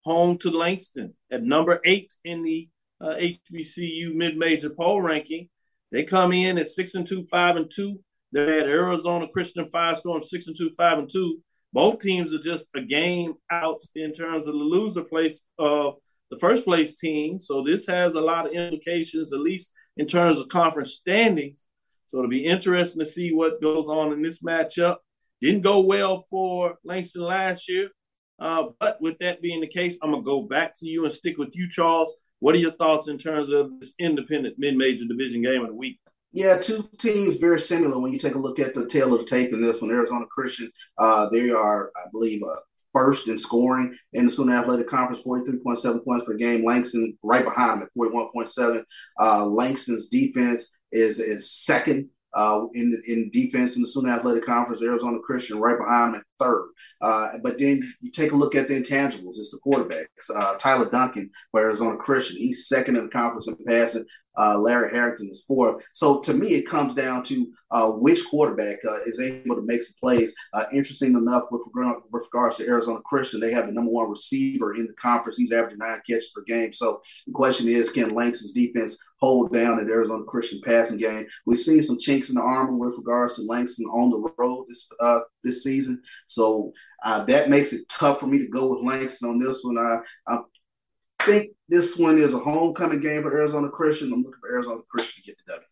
Home to Langston at number eight in the uh, HBCU mid-major poll ranking. They come in at six and two, five and two. They're at Arizona Christian Firestorm six and two, five and two. Both teams are just a game out in terms of the loser place of the first place team. So this has a lot of implications, at least in terms of conference standings. So it'll be interesting to see what goes on in this matchup. Didn't go well for Langston last year. Uh, but with that being the case, I'm going to go back to you and stick with you, Charles. What are your thoughts in terms of this independent mid-major division game of the week?
Yeah, two teams very similar when you take a look at the tail of the tape in this one. Arizona Christian, uh, they are, I believe, uh, first in scoring in the Sooner Athletic Conference, 43.7 points per game. Langston right behind them at 41.7. Uh, Langston's defense is is second uh, in the, in defense in the Sooner Athletic Conference. Arizona Christian right behind at third. Uh, but then you take a look at the intangibles. It's the quarterbacks. Uh, Tyler Duncan for Arizona Christian. He's second in the conference in passing. Uh, Larry Harrington is fourth. So to me, it comes down to uh, which quarterback uh, is able to make some plays. Uh, interesting enough, with, with, regards to Arizona Christian, they have the number one receiver in the conference. He's averaging nine catches per game. So the question is, can Langston's defense hold down at Arizona Christian passing game? We've seen some chinks in the armor with regards to Langston on the road this uh, this season. So uh, that makes it tough for me to go with Langston on this one. I, I'm think this one is a homecoming game for Arizona Christian. I'm looking for Arizona Christian to get the W.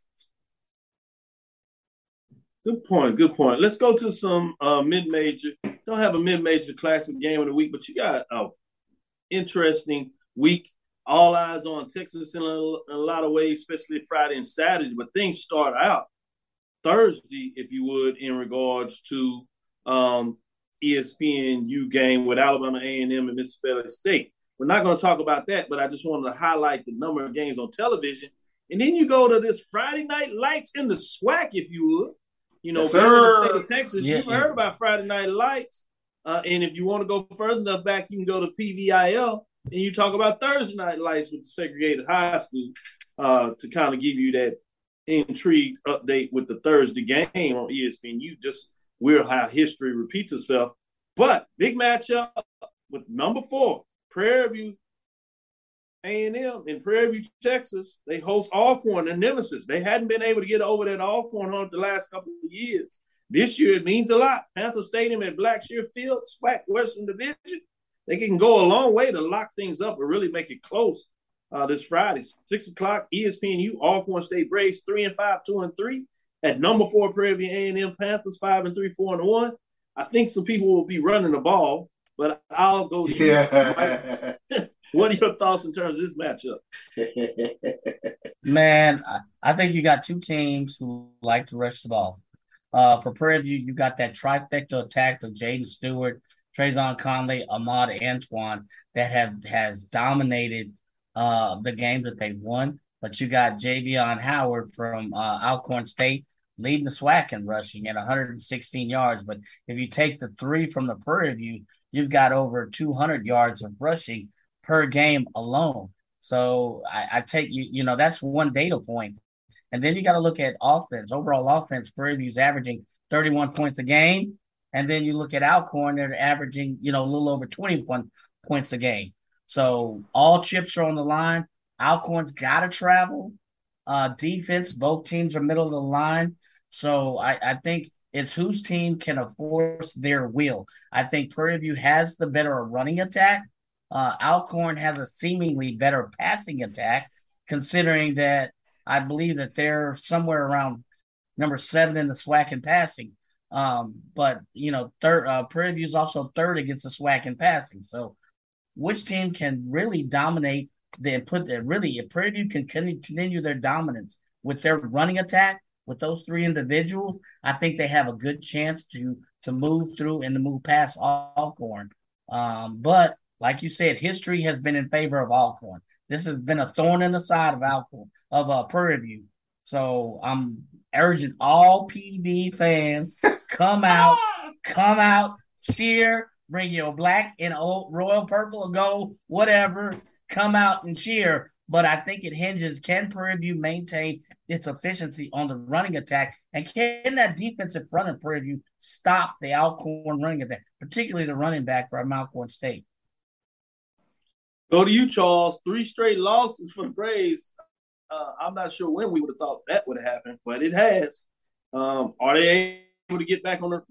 Good point. Good point. Let's go to some uh, mid-major. Don't have a mid-major classic game of the week, but you got a interesting week. All eyes on Texas in a, in a lot of ways, especially Friday and Saturday. But things start out Thursday, if you would, in regards to um, ESPNU game with Alabama A&M and Mississippi State. We're not going to talk about that, but I just wanted to highlight the number of games on television. And then you go to this Friday night lights in the SWAC, if you would. You know, yes, sir. state of Texas, yeah, you've yeah. heard about Friday night lights. Uh, and if you want to go further enough back, you can go to PVIL and you talk about Thursday night lights with the segregated high school uh, to kind of give you that intrigued update with the Thursday game on ESPN. You just weird how history repeats itself. But big matchup with number four, Prairie View A&M in Prairie View, Texas. They host Alcorn, the nemesis. They hadn't been able to get over that Alcorn hunt the last couple of years. This year it means a lot. Panther Stadium at Blackshear Field, SWAC Western Division. They can go a long way to lock things up and really make it close uh, this Friday. Six o'clock, ESPNU, Alcorn State Braves, three and five, two and three. At number four, Prairie View A&M Panthers, five and three, four and one. I think some people will be running the ball but I'll go. [laughs] Yeah. [laughs] what are your thoughts in terms of this matchup?
Man, I think you got two teams who like to rush the ball. Uh, for Prairie View, you got that trifecta attack of Jaden Stewart, Trazon Connley, Ahmad Antoine that have has dominated uh, the games that they've won. But you got Jarveon Howard from uh, Alcorn State leading the SWAC in rushing at 116 yards. But if you take the three from the Prairie View, you've got over 200 yards of rushing per game alone. So I, I take you, you know, that's one data point. And then you got to look at offense, overall offense. Prairie View's averaging 31 points a game. And then you look at Alcorn, they're averaging, you know, a little over 21 points a game. So all chips are on the line. Alcorn's got to travel. Uh, defense, both teams are middle of the line. So I, I think it's whose team can enforce their will. I think Prairie View has the better running attack. Uh, Alcorn has a seemingly better passing attack, considering that I believe that they're somewhere around number seven in the SWAC in passing. Um, but you know, third uh, Prairie View is also third against the SWAC in passing. So, which team can really dominate? Then put that really if Prairie View can continue their dominance with their running attack with those three individuals, I think they have a good chance to to move through and to move past Alcorn. Um, but like you said, history has been in favor of Alcorn. This has been a thorn in the side of Alcorn of uh, Prairie View. So I'm urging all PD fans come [laughs] out, come out, cheer, bring your black and old royal purple or gold, whatever. Come out and cheer. But I think it hinges: can Prairie View maintain its efficiency on the running attack? And can that defensive front of Prairie View stop the Alcorn running attack, particularly the running back from Alcorn State?
Go to you, Charles. Three straight losses for the Braves. Uh, I'm not sure when we would have thought that would happen, but it has. Um, are they able to get back on the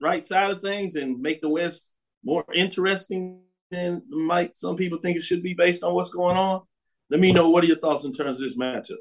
right side of things and make the West more interesting than might some people think it should be based on what's going on? Let me know what are your thoughts in terms of this matchup.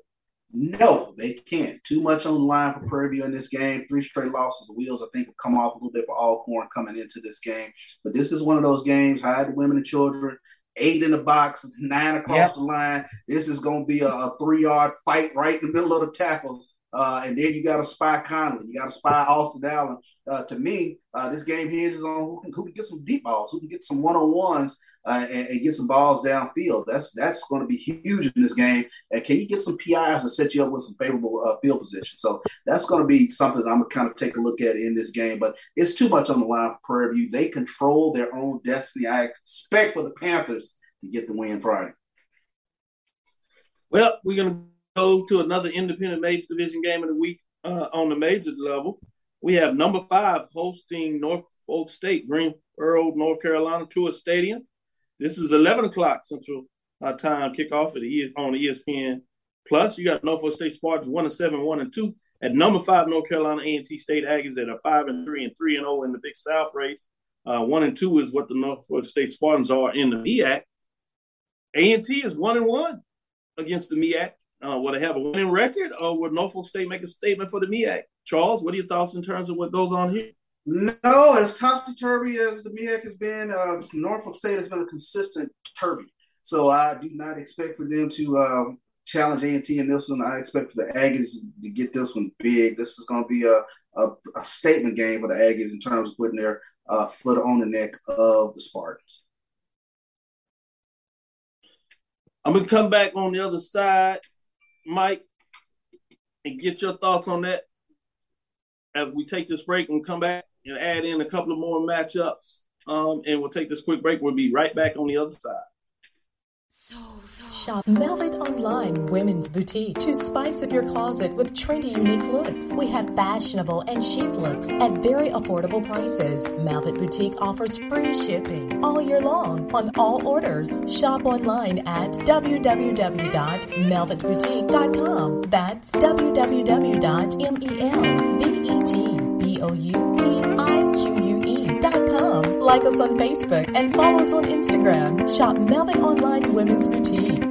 No, they can't. Too much on the line for Prairie View in this game. Three straight losses. The wheels, I think, have come off a little bit for Alcorn coming into this game. But this is one of those games, hide the women and children, eight in the box, nine across yep. the line. This is going to be a, a three yard fight right in the middle of the tackles. Uh, and then you got to spy Connley. You got to spy Austin Allen. Uh, to me, uh, this game hinges on who can, who can, get some deep balls, who can get some one on ones uh, and, and, get some balls downfield. That's that's going to be huge in this game. And can you get some PIs to set you up with some favorable uh, field position? So that's going to be something I'm going to kind of take a look at in this game. But it's too much on the line for Prairie View. They control their own destiny. I expect for the Panthers to get the win Friday.
Well, we're going to go to another independent major division game of the week uh, on the major level. We have number five hosting Norfolk State, Greensboro, North Carolina, Truist Stadium. This is 11 o'clock Central uh, Time kickoff at the, on ESPN Plus. You got Norfolk State Spartans one and seven, one and two. At number five, North Carolina A&T State Aggies that are five and three and three and zero oh in the Big South race. Uh, one and two is what the Norfolk State Spartans are in the MEAC. A&T is one and one against the MEAC. Uh, will they have a winning record, or would Norfolk State make a statement for the MEAC? Charles, what are your thoughts in terms of what goes on here?
No, as topsy turvy as the MEAC has been, uh, Norfolk State has been a consistent turvy. So I do not expect for them to um, challenge A&T in this one. I expect for the Aggies to get this one big. This is going to be a, a, a, statement game for the Aggies in terms of putting their uh, foot on the neck of the Spartans.
I'm going to come back on the other side, Mike, and get your thoughts on that as we take this break and come back and add in a couple of more matchups. Um, and we'll take this quick break. We'll be right back on the other side.
Shop Velvet Online Women's Boutique to spice up your closet with trendy, unique looks. We have fashionable and chic looks at very affordable prices. Velvet Boutique offers free shipping all year long on all orders. Shop online at www.melvetboutique.com. That's www.melvetboutique.com. Like us on Facebook and follow us on Instagram. Shop Velvet Online Women's Boutique.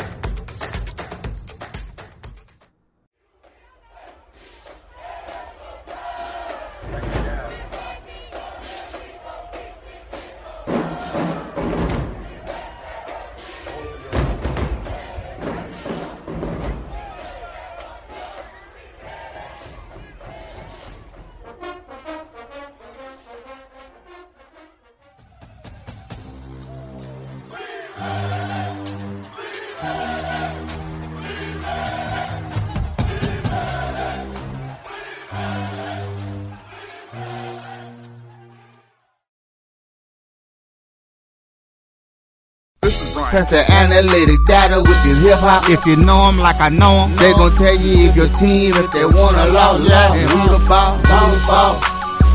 Press the analytic data with your hip hop. If you know them like I know them, they gon' tell you if your team, if they wanna lose, yeah, and who the ball, who ball.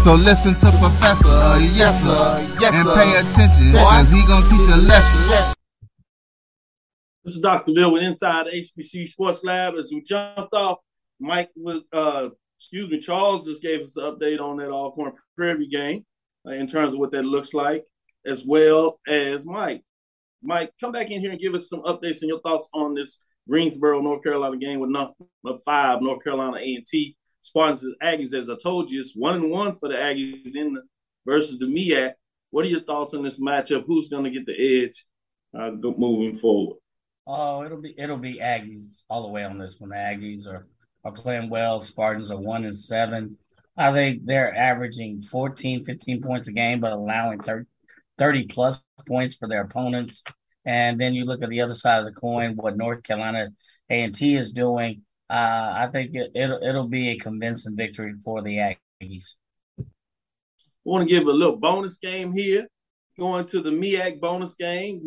So listen to Professor, yes sir, yes, and pay attention, cause he gonna teach a lesson.
This is Dr. Bill with Inside HBC Sports Lab. As we jumped off, Mike was, uh, excuse me, Charles just gave us an update on that Alcorn Prairie game uh, in terms of what that looks like, as well as Mike. Mike, come back in here and give us some updates and your thoughts on this Greensboro, North Carolina game with number five, North Carolina A&T. Spartans and Aggies, as I told you, it's one and one for the Aggies in the, versus the MEAC. What are your thoughts on this matchup? Who's going to get the edge uh, moving forward?
Oh, it'll be it'll be Aggies all the way on this one. The Aggies are are playing well. Spartans are one and seven. I think they're averaging 14, 15 points a game, but allowing 30, 30 plus points for their opponents. And then you look at the other side of the coin, what North Carolina A and T is doing. Uh, I think it, it'll it'll be a convincing victory for the Aggies.
I want to give a little bonus game here. going to the MEAC bonus game.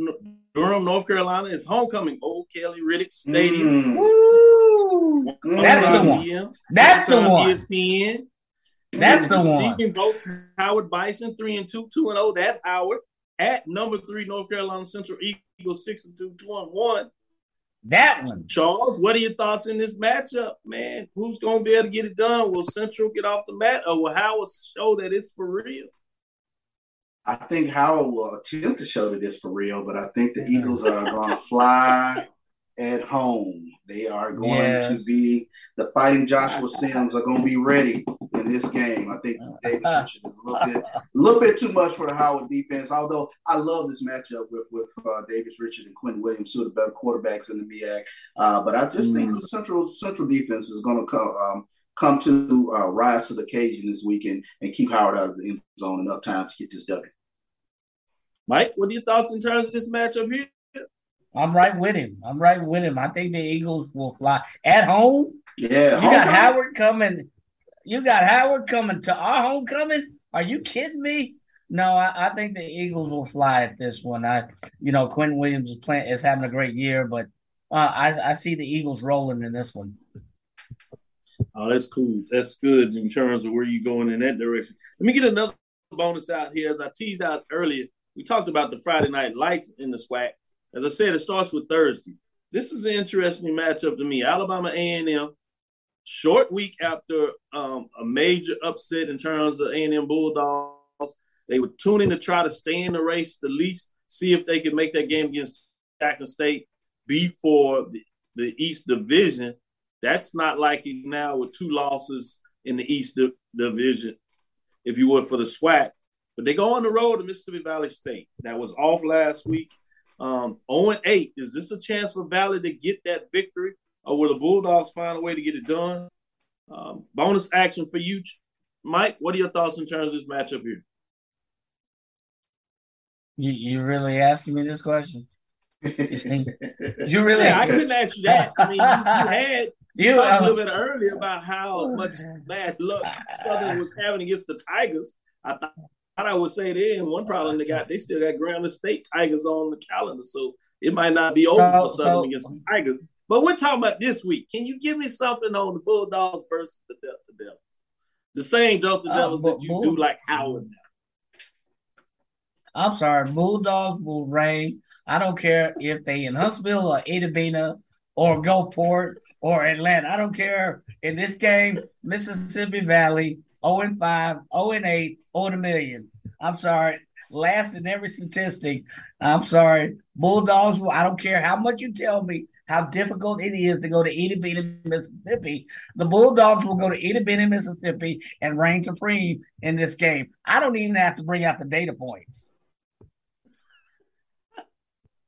Durham, North Carolina is homecoming. O'Kelly-Riddick Stadium.
Mm. Woo! That's the one.
PM.
That's the
Showtime
one.
ESPN.
That's the one.
Receiving votes Howard Bison three and two, two and zero. That Howard at number three North Carolina Central Eagles six and two, two and one.
That one.
Charles, what are your thoughts in this matchup, man? Who's going to be able to get it done? Will Central get off the mat, or will Howard show that it's for real?
I think Howard will attempt to show that it's for real, but I think the Eagles are going [laughs] to fly at home. They are going
Yes.
to be the fighting Joshua [laughs] Sims are going to be ready in this game. I think [laughs] Davis Richard is a little bit, a little bit too much for the Howard defense. Although I love this matchup with with uh, Davis Richard and Quinn Williams, two of the better quarterbacks in the MEAC. Uh, but I just think the central central defense is going to come. Um, Come to uh, rise to the occasion this weekend and keep Howard out of the end zone enough time to get this W.
Mike, what are your thoughts in terms of this matchup here?
I'm right with him. I'm right with him. I think the Eagles will fly at home.
Yeah,
You got
homecoming.
Howard coming. You got Howard coming to our homecoming. Are you kidding me? No, I, I think the Eagles will fly at this one. I, you know, Quinton Williams is playing is having a great year, but uh, I I see the Eagles rolling in this one.
Oh, that's cool. That's good in terms of where you're going in that direction. Let me get another bonus out here. As I teased out earlier, we talked about the Friday night lights in the SWAC. As I said, it starts with Thursday. This is an interesting matchup to me. Alabama A&M, short week after um, a major upset in terms of A&M Bulldogs. They were tuning to try to stay in the race the least, see if they could make that game against Jackson State before the, the East Division. That's not likely now with two losses in the East Di- Division, if you would, for the SWAC. But they go on the road to Mississippi Valley State. That was off last week. Um, 0 8. Is this a chance for Valley to get that victory, or will the Bulldogs find a way to get it done? Um, bonus action for you, Mike. What are your thoughts in terms of this matchup here?
You you really asking me this question? [laughs] you really?
Yeah, I couldn't ask you that. I mean, you, you had you,
You,
talked a little bit earlier about how much bad luck Southern was having against the Tigers. I thought I would say then one problem they got they still got Grambling State Tigers on the calendar, so it might not be over
So-
for Southern
so-
against the Tigers. But we're talking about this week. Can you give me something on the Bulldogs versus the Delta Devils? The same Delta
Uh,
Devils that you
Bull-
do like Howard now.
I'm sorry, Bulldogs will reign. I don't care if they in Huntsville or Itta Bena or Gulfport or Atlanta. I don't care. In this game, Mississippi Valley, 0 and 5, 0 and 8, 0 and a million. I'm sorry. Last in every statistic. I'm sorry. Bulldogs, will- I don't care how much you tell me how difficult it is to go to Itta Bena, Mississippi. The Bulldogs will go to Itta Bena, Mississippi and reign supreme in this game. I don't even have to bring out the data points.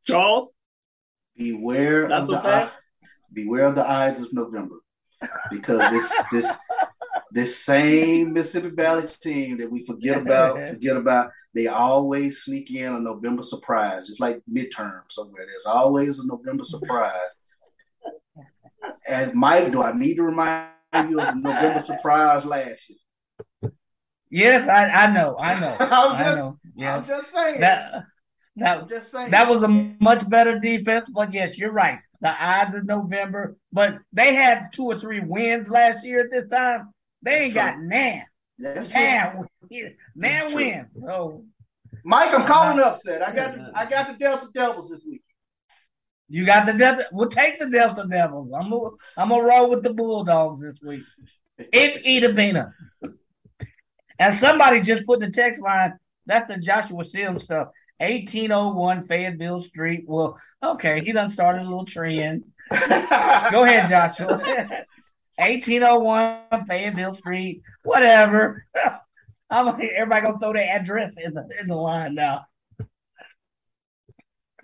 Charles,
beware
That's
of the eye- beware of the eyes of November, because this this this same Mississippi Valley team that we forget about, [laughs] forget about, they always sneak in a November surprise, just like midterm somewhere. There's always a November surprise. [laughs] And Mike, do I need to remind you of the November surprise last year?
Yes, I, I know, I know. [laughs]
I'm
I
just-
know. Yes.
I'm just saying.
That that
I'm just saying.
that was a much better defense, but yes, you're right. The odds of November, but they had two or three wins last year at this time. They ain't got nan.
That's true.
Nan, nan
That's true.
wins. So
Mike, I'm calling uh, upset. I got the, I got the Delta Devils this week.
you got the Delta. We'll take the Delta Devils. I'm gonna I'm gonna roll with the Bulldogs this week in Itta Bena. And somebody just put in the text line. That's the Joshua Sims stuff. 1801 Fayetteville Street. Well, okay, he done started a little trend. [laughs] Go ahead, Joshua. [laughs] 1801 Fayetteville Street. Whatever. [laughs] I'm like, everybody gonna throw their address in the in the line now.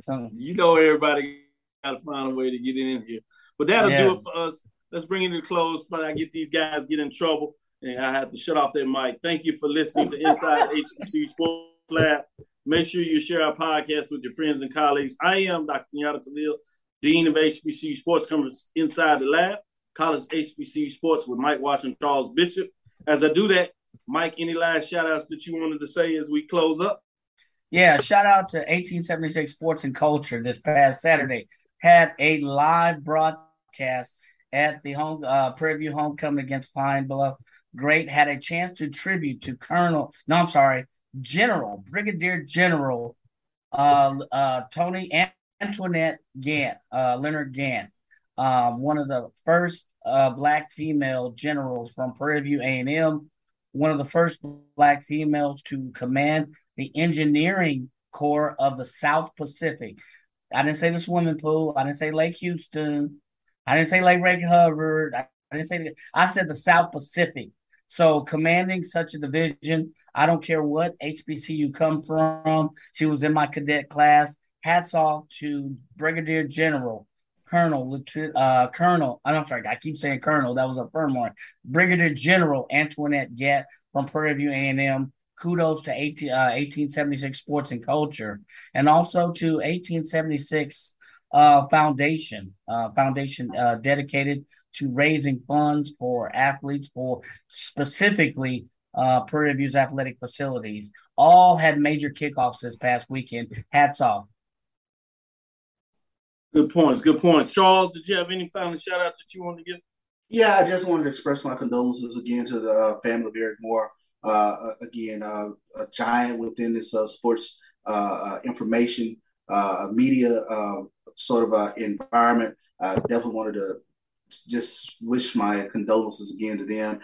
So
You know everybody got to find a way to get in here. But that'll
Yeah.
do it for us. Let's bring it to a close before I get these guys get in trouble. And I have to shut off their mic. Thank you for listening to Inside [laughs] HBC Sports Lab. Make sure you share our podcast with your friends and colleagues. I am Dr. Kenyatta Khalil, Dean of HBC Sports, comes inside the lab, college HBC Sports with Mike Watson, Charles Bishop. As I do that, Mike, any last shout outs that you wanted to say as we close up?
Yeah, shout out to 1876 Sports and Culture this past Saturday. Had a live broadcast at the home uh, Prairie View homecoming against Pine Bluff. Great. Had a chance to tribute to Colonel, no, I'm sorry, General, Brigadier General uh, uh, Tony Antoinette Gant, uh, Leonard Gant, uh, one of the first uh, black female generals from Prairie View A&M, one of the first black females to command the engineering corps of the South Pacific. I didn't say the swimming pool. I didn't say Lake Houston. I didn't say Lake Ray Hubbard. I, I didn't say. I said the South Pacific. So commanding such a division, I don't care what HBCU you come from. She was in my cadet class. Hats off to Brigadier General, Colonel, uh, Colonel. I'm sorry, I keep saying Colonel. That was a firm one. Brigadier General Antoinette Gett from Prairie View A&M. Kudos to 18, uh, 1876 Sports and Culture, and also to 1876 uh, Foundation, uh, foundation uh, dedicated to raising funds for athletes for specifically uh, Prairie View's athletic facilities. All had major kickoffs this past weekend. Hats off.
Good points. Good points. Charles, did you have any final shout outs that you wanted to give?
Yeah, I just wanted to express my condolences again to the uh, family of Eric Moore. Uh, uh again, uh, a giant within this uh, sports uh, information media sort of environment. I definitely wanted to just wish my condolences again to them.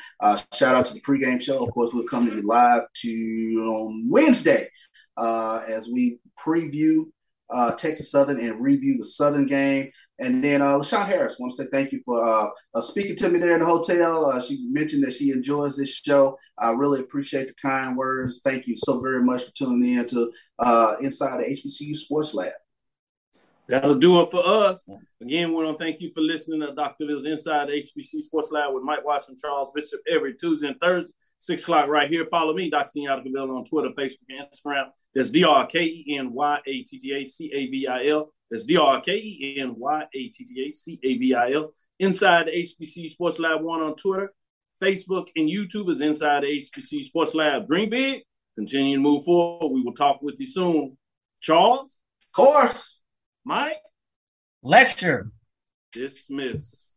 Shout out to the pregame show. Of course, we'll come to you live to on Wednesday uh, as we preview uh, Texas Southern and review the Southern game. And then uh, LaShawn Harris, want to say thank you for uh, uh, speaking to me there in the hotel. Uh, she mentioned that she enjoys this show. I really appreciate the kind words. Thank you so very much for tuning in to uh, Inside the HBCU Sports Lab.
That'll do it for us. Again, we want to thank you for listening to Dr. Lil's Inside HBC Sports Lab with Mike Watson, Charles Bishop every Tuesday and Thursday, 6 o'clock right here. Follow me, Dr. Kenyatta Cavil, on Twitter, Facebook, and Instagram. That's D R K E N Y A T T A C A V I L. That's D R K E N Y A T T A C A V I L. Inside the HBC Sports Lab 1 on Twitter, Facebook, and YouTube is Inside the HBC Sports Lab. Dream big, continue to move forward. We will talk with you soon. Charles?
Of course.
Mike?
Lecture.
Dismiss.